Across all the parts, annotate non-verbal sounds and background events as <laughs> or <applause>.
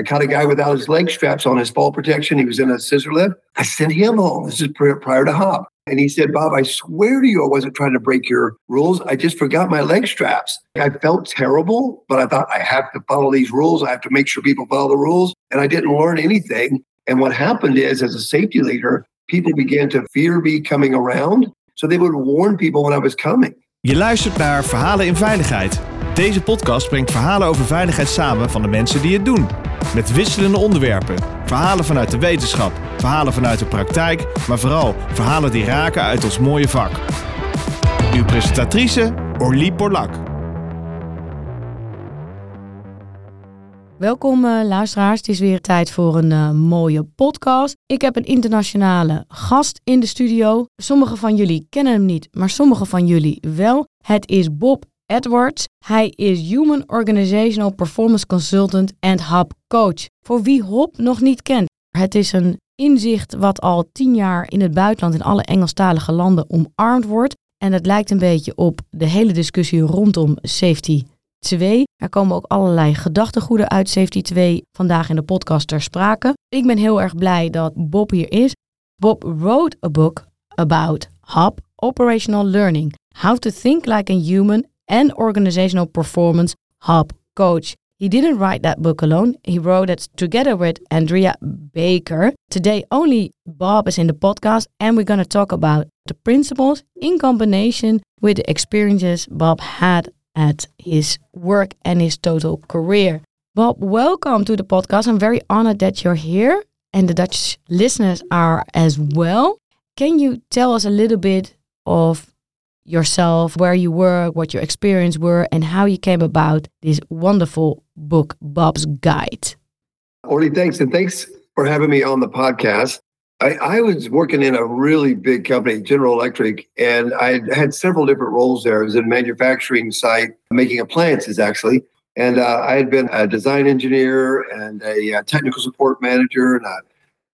I caught a guy without his leg straps on his fall protection. He was in a scissor lift. I sent him home. This is prior to hop. And he said, Bob, I swear to you, I wasn't trying to break your rules. I just forgot my leg straps. I felt terrible, but I thought I have to follow these rules. I have to make sure people follow the rules. And I didn't learn anything. And what happened is, as a safety leader, people began to fear me coming around. So they would warn people when I was coming. Je luistert naar Verhalen in Veiligheid. Deze podcast brengt verhalen over veiligheid samen van de mensen die het doen. Met wisselende onderwerpen. Verhalen vanuit de wetenschap, verhalen vanuit de praktijk, maar vooral verhalen die raken uit ons mooie vak. Uw presentatrice Orlie Porlak. Welkom uh, luisteraars, het is weer tijd voor een uh, mooie podcast. Ik heb een internationale gast in de studio. Sommigen van jullie kennen hem niet, maar sommigen van jullie wel. Het is Bob Edwards. Hij is Human Organizational Performance Consultant en Hub Coach. Voor wie HOP nog niet kent. Het is een inzicht wat al tien jaar in het buitenland in alle Engelstalige landen omarmd wordt. En het lijkt een beetje op de hele discussie rondom Safety 2. Er komen ook allerlei gedachtegoeden uit Safety 2 vandaag in de podcast ter sprake. Ik ben heel erg blij dat Bob hier is. Bob wrote a book about HUB, Operational Learning. How to Think Like a Human and Organizational Performance HOP Coach. He didn't write that book alone. He wrote it together with Andrea Baker. Today, only Bob is in the podcast, and we're going to talk about the principles in combination with the experiences Bob had at his work and his total career. Bob, welcome to the podcast. I'm very honored that you're here, and the Dutch listeners are as well. Can you tell us a little bit of yourself, where you were, what your experience were, and how you came about this wonderful book, Bob's Guide. Orly, thanks. And thanks for having me on the podcast. I, I, was working in a really big company, General Electric, and I had several different roles there. I was in a manufacturing site, making appliances actually. And uh, I had been a design engineer and a, a uh, technical support manager and a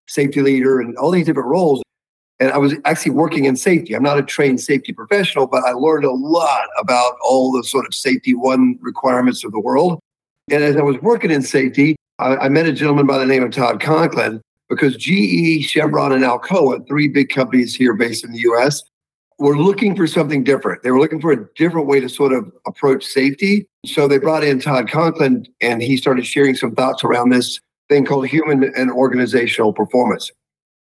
safety leader and all these different roles. And I was actually working in safety. I'm not a trained safety professional, but I learned a lot about all the sort of safety one requirements of the world. And as I was working in safety, I, I met a gentleman by the name of Todd Conklin because GE, Chevron, and Alcoa, three big companies here based in the US, were looking for something different. They were looking for a different way to sort of approach safety. So they brought in Todd Conklin and he started sharing some thoughts around this thing called human and organizational performance.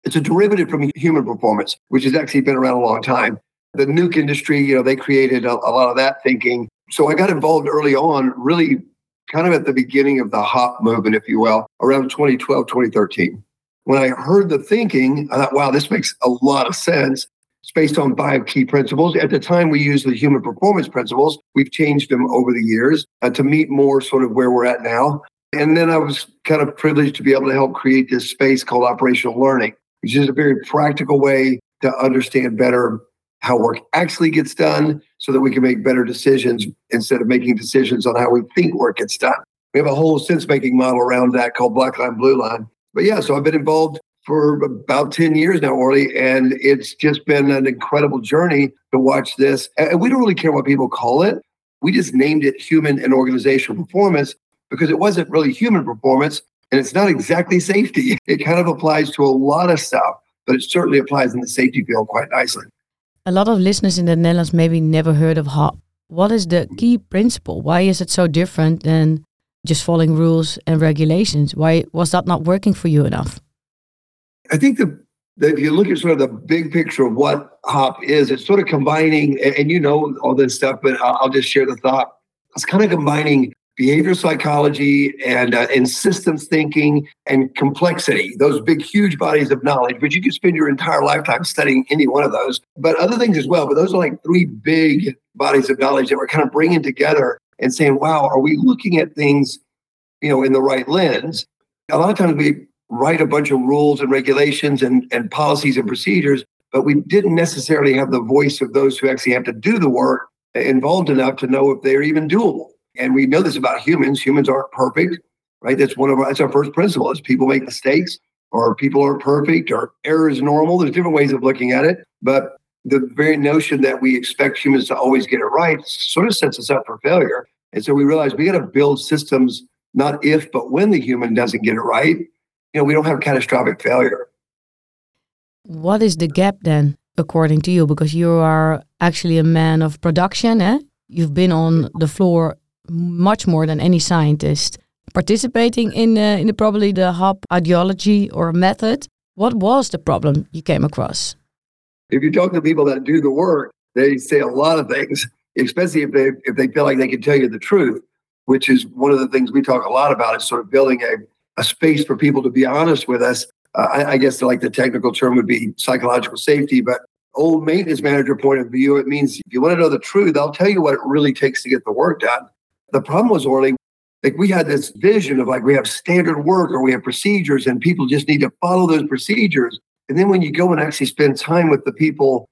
It's a derivative from human performance, which has actually been around a long time. The nuke industry, you know, they created a, a lot of that thinking. So I got involved early on, really kind of at the beginning of the HOP movement, if you will, around 2012, 2013. When I heard the thinking, I thought, wow, this makes a lot of sense. It's based on five key principles. At the time, we used the human performance principles. We've changed them over the years uh, to meet more sort of where we're at now. And then I was kind of privileged to be able to help create this space called operational learning which is a very practical way to understand better how work actually gets done so that we can make better decisions instead of making decisions on how we think work gets done. We have a whole sense making model around that called Black Line, Blue Line. But yeah, so I've been involved for about 10 years now, Orly, and it's just been an incredible journey to watch this. And we don't really care what people call it. We just named it human and organizational performance because it wasn't really human performance. And it's not exactly safety. <laughs> It kind of applies to a lot of stuff, but it certainly applies in the safety field quite nicely. A lot of listeners in the Netherlands maybe never heard of HOP. What is the key principle? Why is it so different than just following rules and regulations? Why was that not working for you enough? I think the, if you look at sort of the big picture of what HOP is, it's sort of combining, and, you know all this stuff, but I'll just share the thought. It's kind of combining behavioral psychology and uh, and systems thinking and complexity those big huge bodies of knowledge but you could spend your entire lifetime studying any one of those. But other things as well but those are like three big bodies of knowledge that we're kind of bringing together and saying wow are we looking at things you know in the right lens? A lot of times we write a bunch of rules and regulations and, and policies and procedures but we didn't necessarily have the voice of those who actually have to do the work involved enough to know if they're even doable and we know this about humans. Humans aren't perfect, right? That's one of our, that's our first principle is people make mistakes or people aren't perfect or error is normal. There's different ways of looking at it. But the very notion that we expect humans to always get it right sort of sets us up for failure. And so we realize we got to build systems not if, but when the human doesn't get it right, you know, we don't have catastrophic failure. What is the gap then, according to you? Because you are actually a man of production, eh? You've been on the floor much more than any scientist participating in uh, in the, probably the HOP ideology or method. What was the problem you came across? If you talk to people that do the work, they say a lot of things, <laughs> especially if they if they feel like they can tell you the truth, which is one of the things we talk a lot about. Is sort of building a a space for people to be honest with us. Uh, I, I guess like the technical term would be psychological safety, but old maintenance manager point of view, it means if you want to know the truth, I'll tell you what it really takes to get the work done. The problem was, Orly, like we had this vision of like we have standard work or we have procedures and people just need to follow those procedures. And then when you go and actually spend time with the people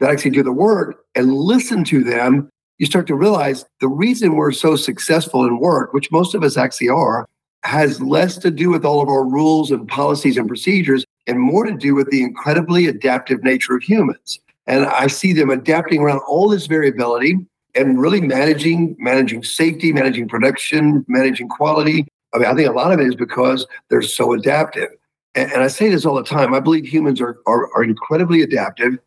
that actually do the work and listen to them, you start to realize the reason we're so successful in work, which most of us actually are, has less to do with all of our rules and policies and procedures and more to do with the incredibly adaptive nature of humans. And I see them adapting around all this variability and really managing managing safety, managing production, managing quality. I mean, I think a lot of it is because they're so adaptive. And, and I say this all the time. I believe humans are, are, are incredibly adaptive,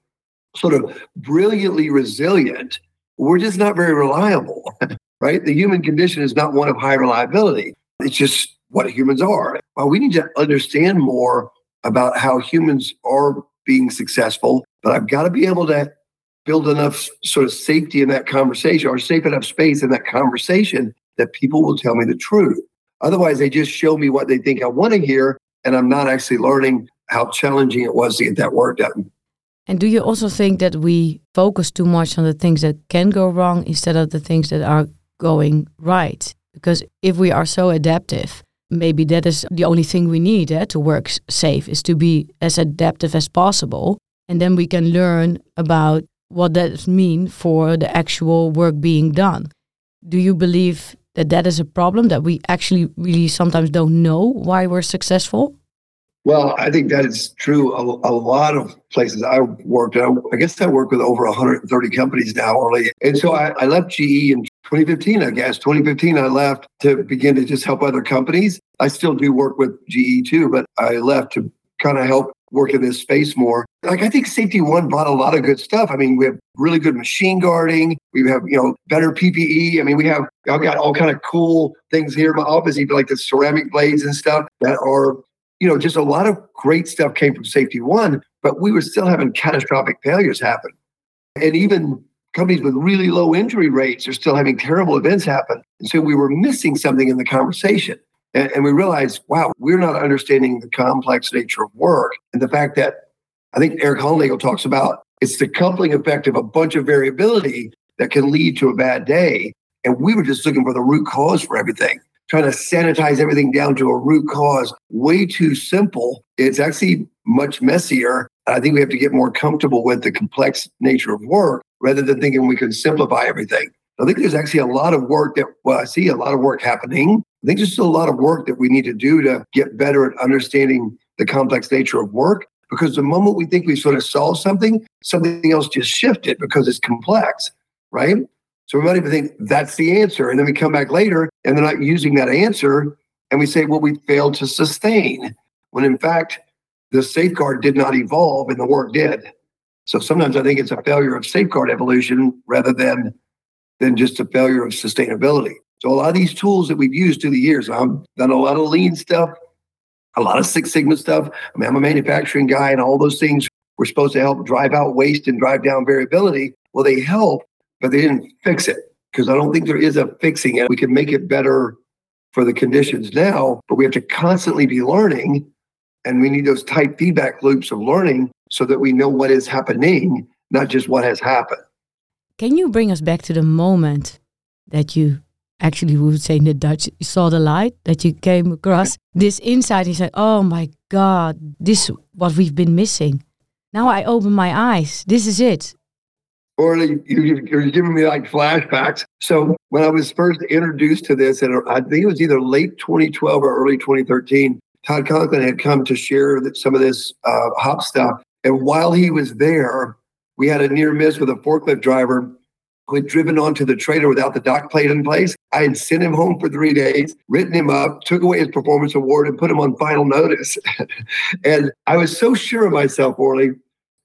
sort of brilliantly resilient. We're just not very reliable, <laughs> right? The human condition is not one of high reliability. It's just what humans are. Well, we need to understand more about how humans are being successful, but I've got to be able to build enough sort of safety in that conversation or safe enough space in that conversation that people will tell me the truth. Otherwise, they just show me what they think I want to hear, and I'm not actually learning how challenging it was to get that work done. And do you also think that we focus too much on the things that can go wrong instead of the things that are going right? Because if we are so adaptive, maybe that is the only thing we need eh, to work safe is to be as adaptive as possible. And then we can learn about what that mean for the actual work being done. Do you believe that that is a problem that we actually really sometimes don't know why we're successful? Well, I think that is true. A, a lot of places I worked, I, I, guess I work with over 130 companies now, Orly. And so I, I left GE in 2015, I guess. 2015, I left to begin to just help other companies. I still do work with GE too, but I left to kind of help work in this space more. Like I think Safety One brought a lot of good stuff. I mean, we have really good machine guarding. We have you know better PPE. I mean, we have I've got all kind of cool things here in my office, even like the ceramic blades and stuff that are you know just a lot of great stuff came from Safety One, but we were still having catastrophic failures happen, and even companies with really low injury rates are still having terrible events happen. And so we were missing something in the conversation. And, and we realized, wow, we're not understanding the complex nature of work and the fact that I think Eric Hollnagel talks about it's the coupling effect of a bunch of variability that can lead to a bad day. And we were just looking for the root cause for everything, trying to sanitize everything down to a root cause. Way too simple. It's actually much messier. I think we have to get more comfortable with the complex nature of work rather than thinking we can simplify everything. I think there's actually a lot of work that, well, I see a lot of work happening I think there's still a lot of work that we need to do to get better at understanding the complex nature of work. Because the moment we think we sort of solved something, something else just shifted because it's complex, right? So we might even think that's the answer. And then we come back later and they're not using that answer. And we say, well, we failed to sustain. When in fact, the safeguard did not evolve and the work did. So sometimes I think it's a failure of safeguard evolution rather than, than just a failure of sustainability. So a lot of these tools that we've used through the years, I've done a lot of lean stuff, a lot of Six Sigma stuff. I mean, I'm a manufacturing guy, and all those things were supposed to help drive out waste and drive down variability. Well, they help, but they didn't fix it because I don't think there is a fixing it. We can make it better for the conditions now, but we have to constantly be learning, and we need those tight feedback loops of learning so that we know what is happening, not just what has happened. Can you bring us back to the moment that you actually we would say in the Dutch, you saw the light that you came across this insight. You said, "Oh my God, this what we've been missing." Now I open my eyes. This is it. Or you, you're giving me like flashbacks. So when I was first introduced to this, and I think it was either late 2012 or early 2013, Todd Conklin had come to share some of this uh, hop stuff. And while he was there, we had a near miss with a forklift driver who had driven onto the trailer without the dock plate in place. I had sent him home for three days, written him up, took away his performance award, and put him on final notice. <laughs> and I was so sure of myself, Orly.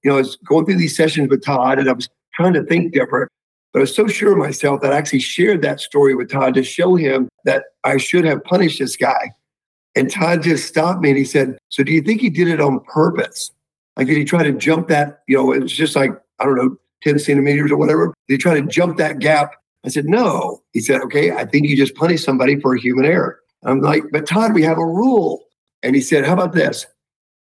You know, I was going through these sessions with Todd and I was trying to think different. But I was so sure of myself that I actually shared that story with Todd to show him that I should have punished this guy. And Todd just stopped me and he said, So do you think he did it on purpose? Like, did he try to jump that? You know, it was just like, I don't know, 10 centimeters or whatever. They he try to jump that gap? I said, No. He said, Okay, I think you just punished somebody for a human error. I'm like, But Todd, we have a rule. And he said, How about this?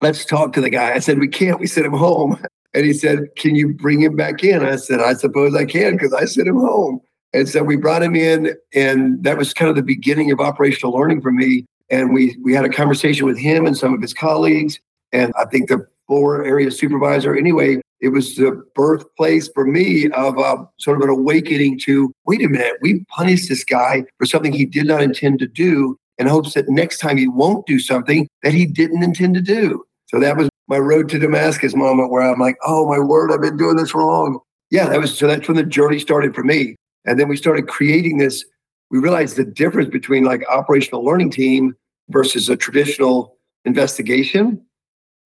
Let's talk to the guy. I said, We can't. We sent him home. <laughs> And he said, Can you bring him back in? I said, I suppose I can because I sent him home. And so we brought him in, and that was kind of the beginning of operational learning for me. And we we had a conversation with him and some of his colleagues, and I think the floor area supervisor. Anyway, it was the birthplace for me of uh, sort of an awakening to wait a minute, we punished this guy for something he did not intend to do in hopes that next time he won't do something that he didn't intend to do. So that was my road to Damascus moment where I'm like, oh my word, I've been doing this wrong. Yeah, that was so that's when the journey started for me. And then we started creating this. We realized the difference between like operational learning team versus a traditional investigation.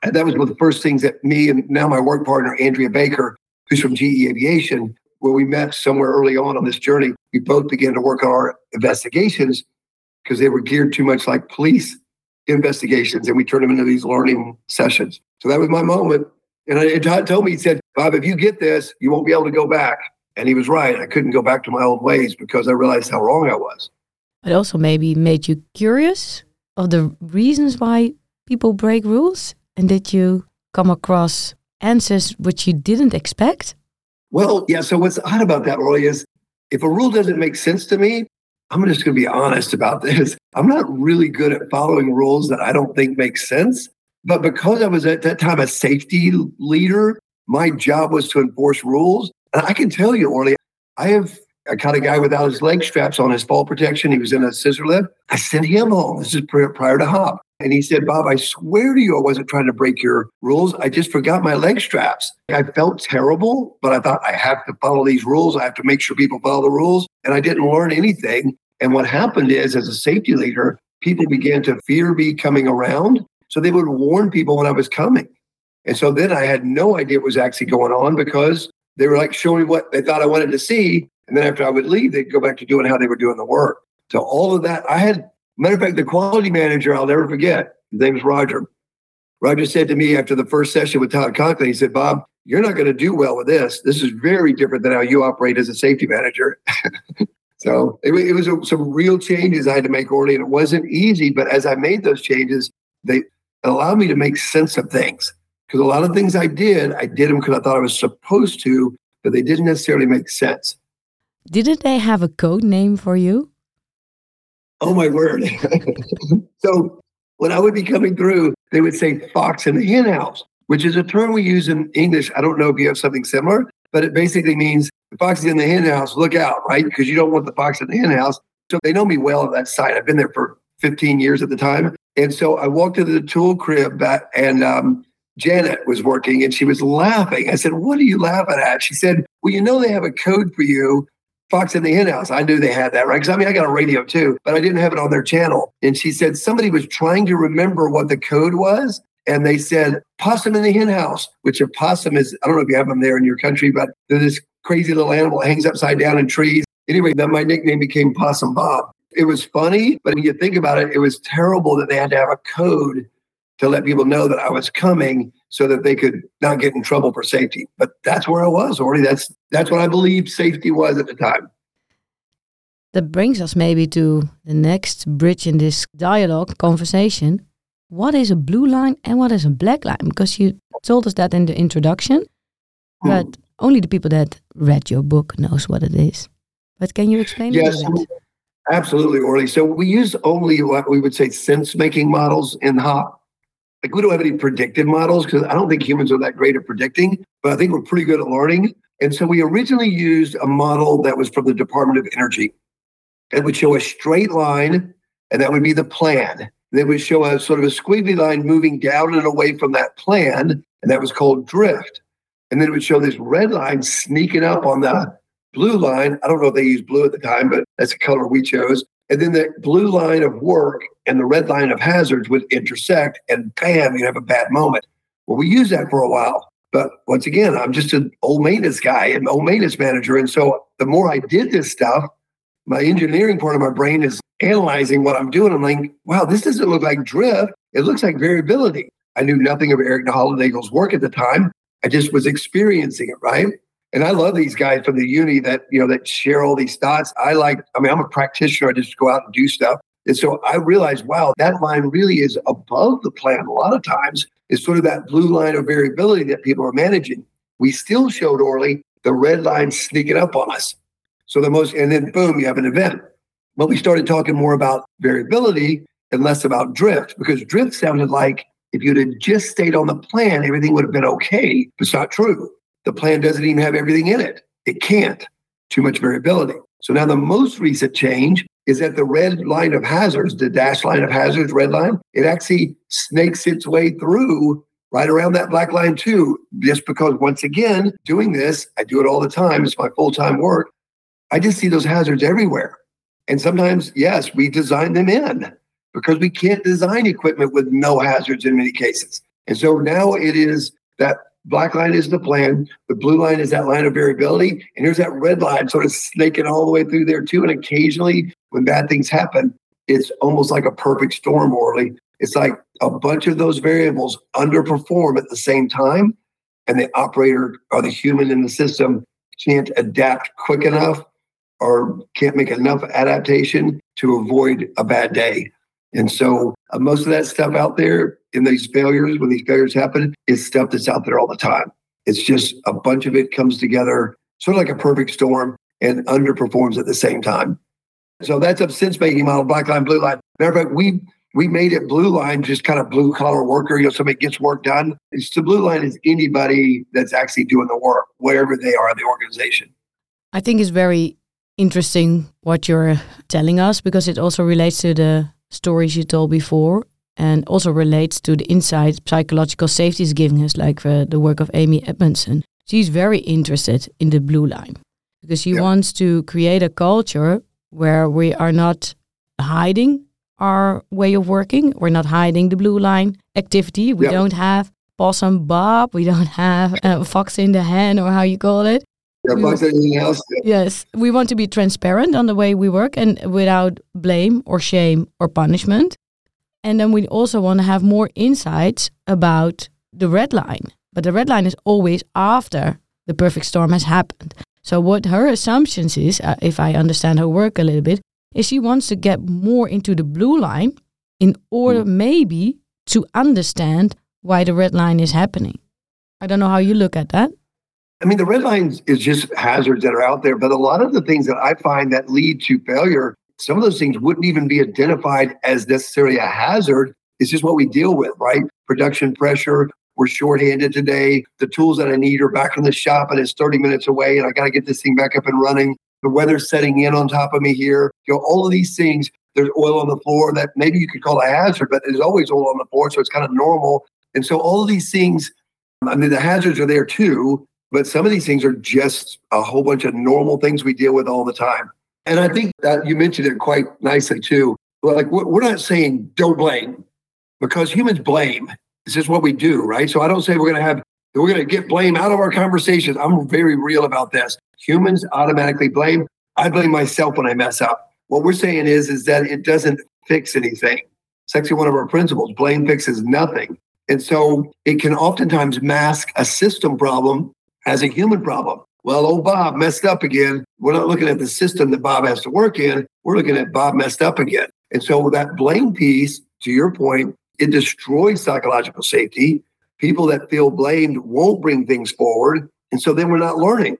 And that was one of the first things that me and now my work partner, Andrea Baker, who's from GE Aviation, where we met somewhere early on on this journey, we both began to work on our investigations because they were geared too much like police investigations and we turned them into these learning sessions. So that was my moment. And, Todd told me, he said, Bob, if you get this, you won't be able to go back. And he was right. I couldn't go back to my old ways because I realized how wrong I was. It also maybe made you curious of the reasons why people break rules. And did you come across answers which you didn't expect? Well, yeah. So what's odd about that, Roy, is if a rule doesn't make sense to me, I'm just going to be honest about <laughs> this. I'm not really good at following rules that I don't think make sense. But because I was at that time a safety leader, my job was to enforce rules. And I can tell you, Orly, I have I caught a guy without his leg straps on his fall protection. He was in a scissor lift. I sent him home. This is prior to hop. And he said, Bob, I swear to you, I wasn't trying to break your rules. I just forgot my leg straps. I felt terrible, but I thought I have to follow these rules. I have to make sure people follow the rules. And I didn't learn anything. And what happened is, as a safety leader, people began to fear me coming around. So they would warn people when I was coming. And so then I had no idea what was actually going on because they were like showing what they thought I wanted to see. And then after I would leave, they'd go back to doing how they were doing the work. So all of that, I had, matter of fact, the quality manager, I'll never forget, his name is Roger. Roger said to me after the first session with Todd Conklin, he said, Bob, you're not going to do well with this. This is very different than how you operate as a safety manager. <laughs> so it, it was a, some real changes I had to make, Orly, and it wasn't easy. But as I made those changes, they allowed me to make sense of things. Because a lot of things I did, I did them because I thought I was supposed to, but they didn't necessarily make sense. Didn't they have a code name for you? Oh my word. <laughs> so when I would be coming through, they would say fox in the hen house, which is a term we use in English. I don't know if you have something similar, but it basically means the fox is in the hen house, look out, right? Because you don't want the fox in the hen house. So they know me well at that site. I've been there for 15 years at the time. And so I walked into the tool crib and um, Janet was working and she was laughing. I said, What are you laughing at? She said, Well, you know, they have a code for you. Fox in the Hen House. I knew they had that, right? Because I mean, I got a radio too, but I didn't have it on their channel. And she said somebody was trying to remember what the code was. And they said, Possum in the Hen House, which a possum is, I don't know if you have them there in your country, but they're this crazy little animal that hangs upside down in trees. Anyway, then my nickname became Possum Bob. It was funny, but when you think about it, it was terrible that they had to have a code to let people know that I was coming so that they could not get in trouble for safety. But that's where I was already. That's that's what I believed safety was at the time. That brings us maybe to the next bridge in this dialogue conversation. What is a blue line and what is a black line? Because you told us that in the introduction, hmm. but only the people that read your book knows what it is. But can you explain it? yes. Absolutely, Orly. So we use only what we would say sense making models in HOP like we don't have any predictive models because I don't think humans are that great at predicting, but I think we're pretty good at learning. And so we originally used a model that was from the Department of Energy. It would show a straight line, and that would be the plan. They would show a sort of a squiggly line moving down and away from that plan, and that was called drift. And then it would show this red line sneaking up on the blue line. I don't know if they used blue at the time, but that's the color we chose. And then the blue line of work and the red line of hazards would intersect, and bam, you have a bad moment. Well, we used that for a while. But once again, I'm just an old maintenance guy and old maintenance manager. And so the more I did this stuff, my engineering part of my brain is analyzing what I'm doing. I'm like, wow, this doesn't look like drift. It looks like variability. I knew nothing of Eric Hollnagel's work at the time. I just was experiencing it, right? And I love these guys from the uni that, you know, that share all these thoughts. I like, I mean, I'm a practitioner. I just go out and do stuff. And so I realized, wow, that line really is above the plan a lot of times. It's sort of that blue line of variability that people are managing. We still showed Orly the red line sneaking up on us. So the most, and then boom, you have an event. But we started talking more about variability and less about drift because drift sounded like if you'd have just stayed on the plan, everything would have been okay. It's not true. The plan doesn't even have everything in it. It can't. Too much variability. So now the most recent change is that the red line of hazards, the dash line of hazards, red line, it actually snakes its way through right around that black line too. Just because once again, doing this, I do it all the time. It's my full-time work. I just see those hazards everywhere. And sometimes, yes, we design them in because we can't design equipment with no hazards in many cases. And so now it is that black line is the plan, the blue line is that line of variability, and here's that red line sort of snaking all the way through there too. And occasionally, when bad things happen, it's almost like a perfect storm, Orly. It's like a bunch of those variables underperform at the same time, and the operator or the human in the system can't adapt quick enough or can't make enough adaptation to avoid a bad day. And so uh, most of that stuff out there in these failures, when these failures happen, is stuff that's out there all the time. It's just a bunch of it comes together, sort of like a perfect storm, and underperforms at the same time. So that's a sense making model, black line, blue line. Matter of fact, we we made it blue line, just kind of blue collar worker, you know, somebody gets work done. It's the blue line is anybody that's actually doing the work, wherever they are in the organization. I think it's very interesting what you're telling us because it also relates to the stories you told before and also relates to the insight psychological safety is giving us, like uh, the work of Amy Edmondson. She's very interested in the blue line because she wants to create a culture where we are not hiding our way of working. We're not hiding the blue line activity. We don't have possum Bob. We don't have uh, fox in the hen or how you call it. Yeah, anything else. Yes, we want to be transparent on the way we work and without blame or shame or punishment. And then we also want to have more insights about the red line. But the red line is always after the perfect storm has happened. So what her assumptions is, uh, if I understand her work a little bit, is she wants to get more into the blue line in order mm. maybe to understand why the red line is happening. I don't know how you look at that. I mean, the red lines is just hazards that are out there, but a lot of the things that I find that lead to failure some of those things wouldn't even be identified as necessarily a hazard. It's just what we deal with, right? Production pressure. We're shorthanded today. The tools that I need are back in the shop and it's 30 minutes away and I got to get this thing back up and running. The weather's setting in on top of me here. You know, all of these things, there's oil on the floor that maybe you could call a hazard, but there's always oil on the floor. So it's kind of normal. And so all of these things, I mean, the hazards are there too, but some of these things are just a whole bunch of normal things we deal with all the time. And I think that you mentioned it quite nicely too. Like we're not saying don't blame because humans blame. This is what we do, right? So I don't say we're going to have we're going to get blame out of our conversations. I'm very real about this. Humans automatically blame. I blame myself when I mess up. What we're saying is is that it doesn't fix anything. It's actually one of our principles. Blame fixes nothing. And so it can oftentimes mask a system problem as a human problem well, old Bob messed up again. We're not looking at the system that Bob has to work in. We're looking at Bob messed up again. And so that blame piece, to your point, it destroys psychological safety. People that feel blamed won't bring things forward. And so then we're not learning.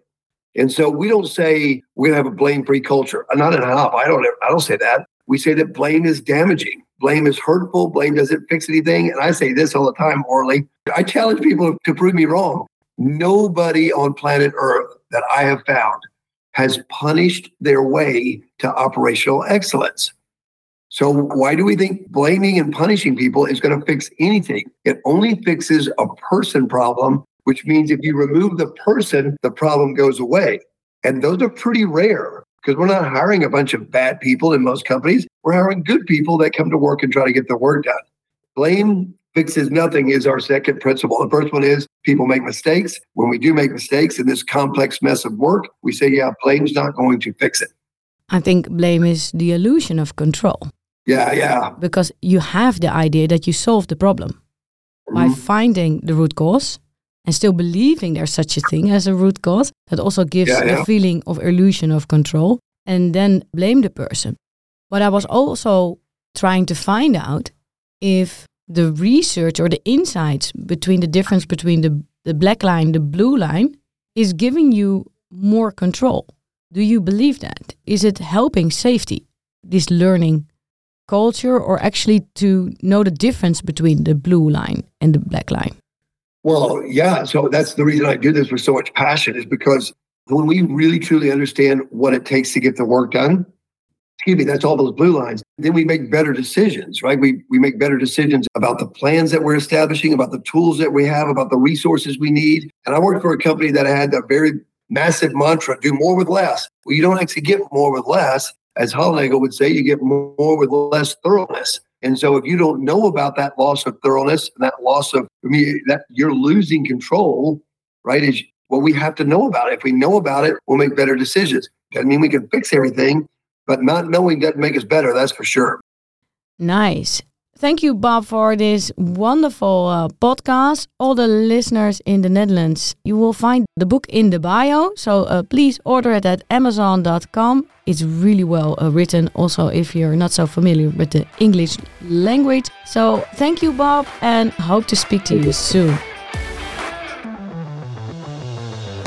And so we don't say we're to have a blame-free culture. Uh, not at all. I don't. I don't say that. We say that blame is damaging. Blame is hurtful. Blame doesn't fix anything. And I say this all the time, Orly. I challenge people to prove me wrong. Nobody on planet Earth that I have found has punished their way to operational excellence. So, why do we think blaming and punishing people is going to fix anything? It only fixes a person problem, which means if you remove the person, the problem goes away. And those are pretty rare because we're not hiring a bunch of bad people in most companies. We're hiring good people that come to work and try to get the work done. Blame fixes nothing is our second principle. The first one is people make mistakes. When we do make mistakes in this complex mess of work, we say, yeah, blame's not going to fix it. I think blame is the illusion of control. Yeah, yeah. Because you have the idea that you solve the problem mm-hmm. by finding the root cause and still believing there's such a thing as a root cause. That also gives yeah, yeah. a feeling of illusion of control and then blame the person. But I was also trying to find out if the research or the insights between the difference between the, the black line, the blue line, is giving you more control. Do you believe that? Is it helping safety, this learning culture, or actually to know the difference between the blue line and the black line? Well, yeah. So that's the reason I do this with so much passion is because when we really truly understand what it takes to get the work done, excuse me, that's all those blue lines. Then we make better decisions, right? We, we make better decisions about the plans that we're establishing, about the tools that we have, about the resources we need. And I worked for a company that had a very massive mantra do more with less. Well, you don't actually get more with less. As Hollnagel would say, you get more with less thoroughness. And so if you don't know about that loss of thoroughness, that loss of, I mean, that you're losing control, right? Is well, we have to know about it. If we know about it, we'll make better decisions. Doesn't mean we can fix everything, but not knowing doesn't make us better, that's for sure. Nice. Thank you, Bob, for this wonderful uh, podcast. All the listeners in the Netherlands, you will find the book in the bio. So uh, please order it at amazon.com. It's really well uh, written, also, if you're not so familiar with the English language. So thank you, Bob, and hope to speak to you soon.